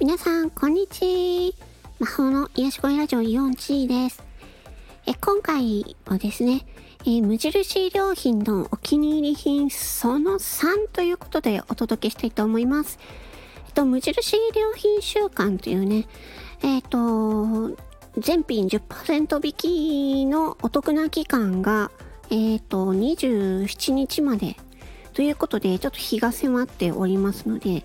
皆さん、こんにちは。魔法の癒し声ラジオイオンチーです。え今回はですね、え無印良品のお気に入り品その3ということでお届けしたいと思います。えっと、無印良品週間というね、えっと、全品10%引きのお得な期間が、えっと、27日までということで、ちょっと日が迫っておりますので、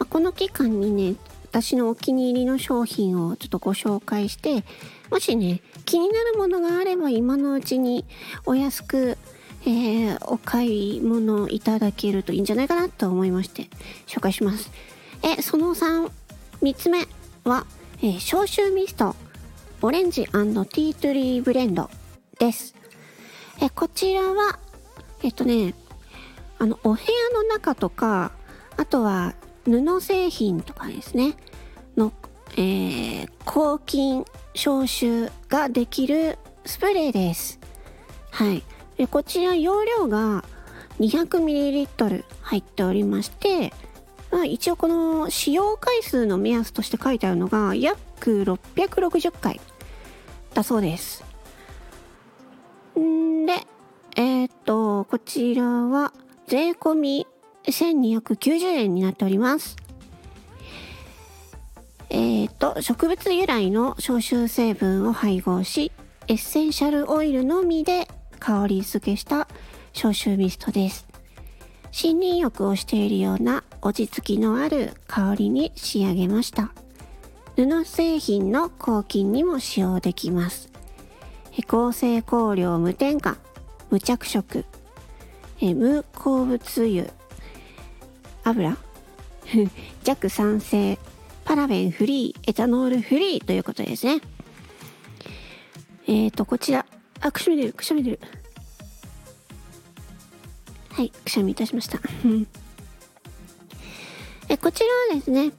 まあ、この期間にね、私のお気に入りの商品をちょっとご紹介して、もしね、気になるものがあれば今のうちにお安く、えー、お買い物いただけるといいんじゃないかなと思いまして、紹介します。え、その3、3つ目は、えー、消臭ミスト、オレンジティートリーブレンドです。え、こちらは、えっとね、あの、お部屋の中とか、あとは布製品とかですね、の、えー、抗菌消臭ができるスプレーです。はい。でこちら容量が 200ml 入っておりまして、まあ、一応この使用回数の目安として書いてあるのが約660回だそうです。んで、えー、っと、こちらは税込み1290円になっております。えっ、ー、と、植物由来の消臭成分を配合し、エッセンシャルオイルのみで香り付けした消臭ミストです。森林浴をしているような落ち着きのある香りに仕上げました。布製品の抗菌にも使用できます。合成香料無添加、無着色、無鉱物油、油 弱酸性、パラベンフリー、エタノールフリーということですね。えっ、ー、と、こちら。あ、くしゃみ出る、くしゃみ出る。はい、くしゃみいたしました。え、こちらはですね、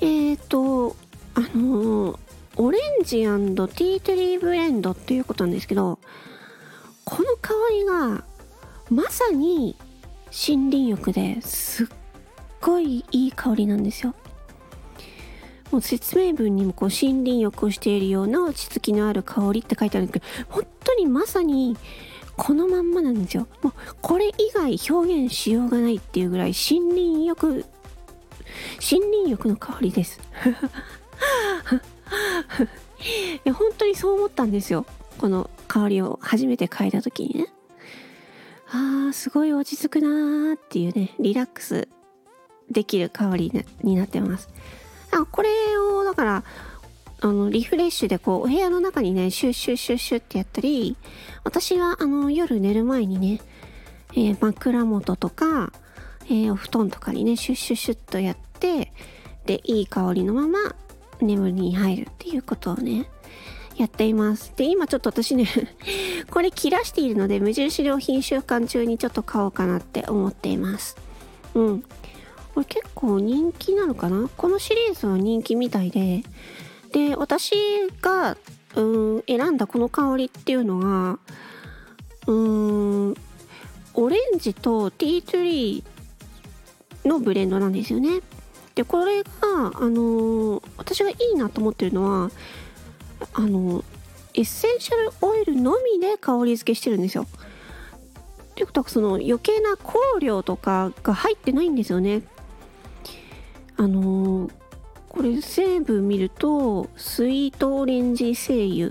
えっ、ー、と、あのー、オレンジティートリーブレンドっていうことなんですけど、この香りが、まさに森林浴ですっごいいい香りなんですよ。もう説明文にもこう森林浴をしているような落ち着きのある香りって書いてあるんですけど、本当にまさにこのまんまなんですよ。もうこれ以外表現しようがないっていうぐらい森林浴、森林浴の香りです。いや本当にそう思ったんですよ。この香りを初めて嗅いだ時にね。あー、すごい落ち着くなーっていうね、リラックスできる香りになってます。これをだからあのリフレッシュでこうお部屋の中にねシュッシュッシュッシュッってやったり私はあの夜寝る前にね、えー、枕元とか、えー、お布団とかにねシュッシュッシュッとやってでいい香りのまま眠りに入るっていうことをねやっています。で、今ちょっと私ね これ切らしているので、無印良品週間中にちょっと買おうかなって思っています。うん。これ結構人気なのかな？このシリーズは人気みたいで、で、私が、うん、選んだこの香りっていうのが、うん、オレンジとティートリーのブレンドなんですよね。で、これが、あのー、私がいいなと思ってるのは、あのー、エッセンシャルオイルのみで香り付けしてるんですよ。ということはその余計な香料とかが入ってないんですよね。あのー、これ成分見るとスイートオレンジ精油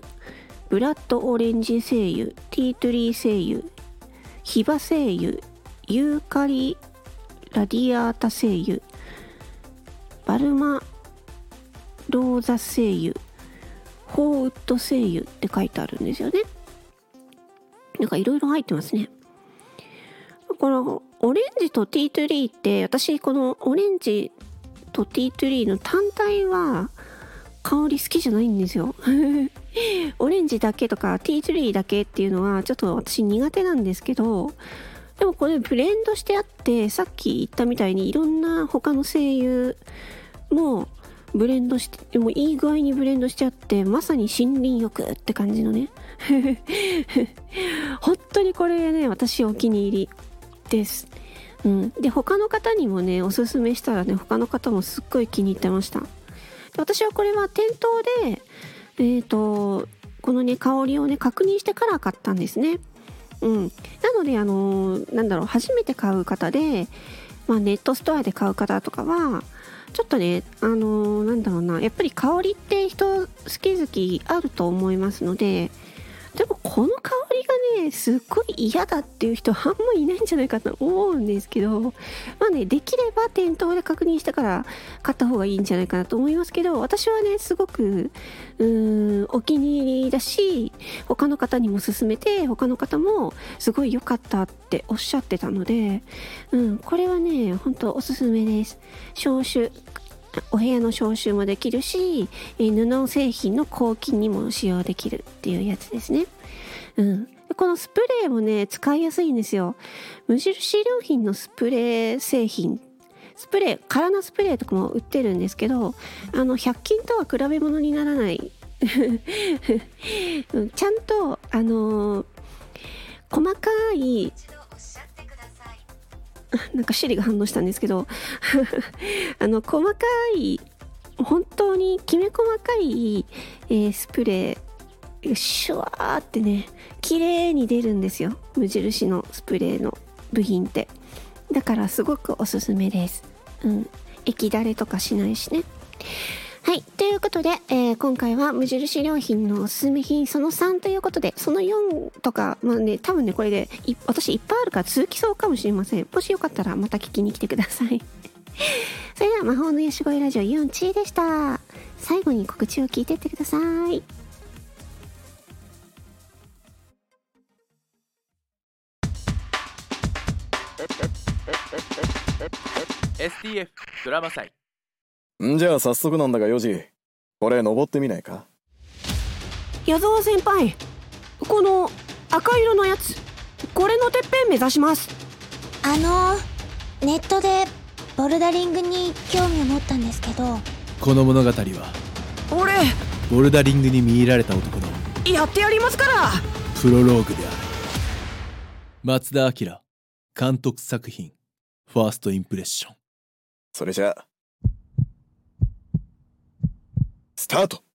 ブラッドオレンジ精油ティートリー精油ヒバ精油ユーカリラディアータ精油バルマローザ精油ホーウッド精油って書いてあるんですよね。なんかいろいろ入ってますね。このオレンジとティートリーって私このオレンジとティートゥリーの単体は香り好きじゃないんですよ。オレンジだけとかティートゥリーだけっていうのはちょっと私苦手なんですけどでもこれブレンドしてあってさっき言ったみたいにいろんな他の声優もブレンドしてもいい具合にブレンドしてあってまさに森林浴って感じのね。本当にこれね私お気に入りです。うん、で他の方にもねおすすめしたらね他の方もすっごい気に入ってました。私はこれは店頭でえっ、とこのね香りをね確認してから買ったんですね。うん。なのであのなんだろう初めて買う方でまあ、ネットストアで買う方とかはちょっとねあのー、なんだろうなやっぱり香りって人好き好きあると思いますのででもこの香りがねすっごい嫌だっていう人はあんまいないんじゃないかと思うんですけどまあねできれば店頭で確認してから買った方がいいんじゃないかなと思いますけど私はねすごくうーんお気に入りだし他の方にも勧めて他の方もすごい良かったっておっしゃってたのでうんこれはねほんとおすすめです。消臭お部屋の消臭もできるし、えー、布製品の抗菌にも使用できるっていうやつですね。うん。このスプレーもね、使いやすいんですよ。無印良品のスプレー製品。スプレー、空のスプレーとかも売ってるんですけど、あの、100均とは比べ物にならない ちゃんと、あのー、細かい なんかシリが反応したんですけど あの細かい本当にきめ細かい、えー、スプレーシュワーってね綺麗に出るんですよ。無印のスプレーの部品って。だからすごくおすすめです。うん。液だれとかしないしね。はい。ということで、えー、今回は無印良品のおすすめ品その3ということで、その4とか、まあね、多分ね、これで私いっぱいあるから続きそうかもしれません。もしよかったらまた聞きに来てください。それでは、魔法のヤシゴイラジオ4チーでした。最後に告知を聞いてってください。STF ドラマ祭じゃあ早速なんだがヨジ。これ登ってみないか？矢沢先輩この赤色のやつこれのてっぺん目指します。あのネットでボルダリングに興味を持ったんですけど。この物語は俺ボルダリングに見入られた男のやってやりますから。プロローグである。松田明監督作品ファーストインプレッション。それじゃあスタート。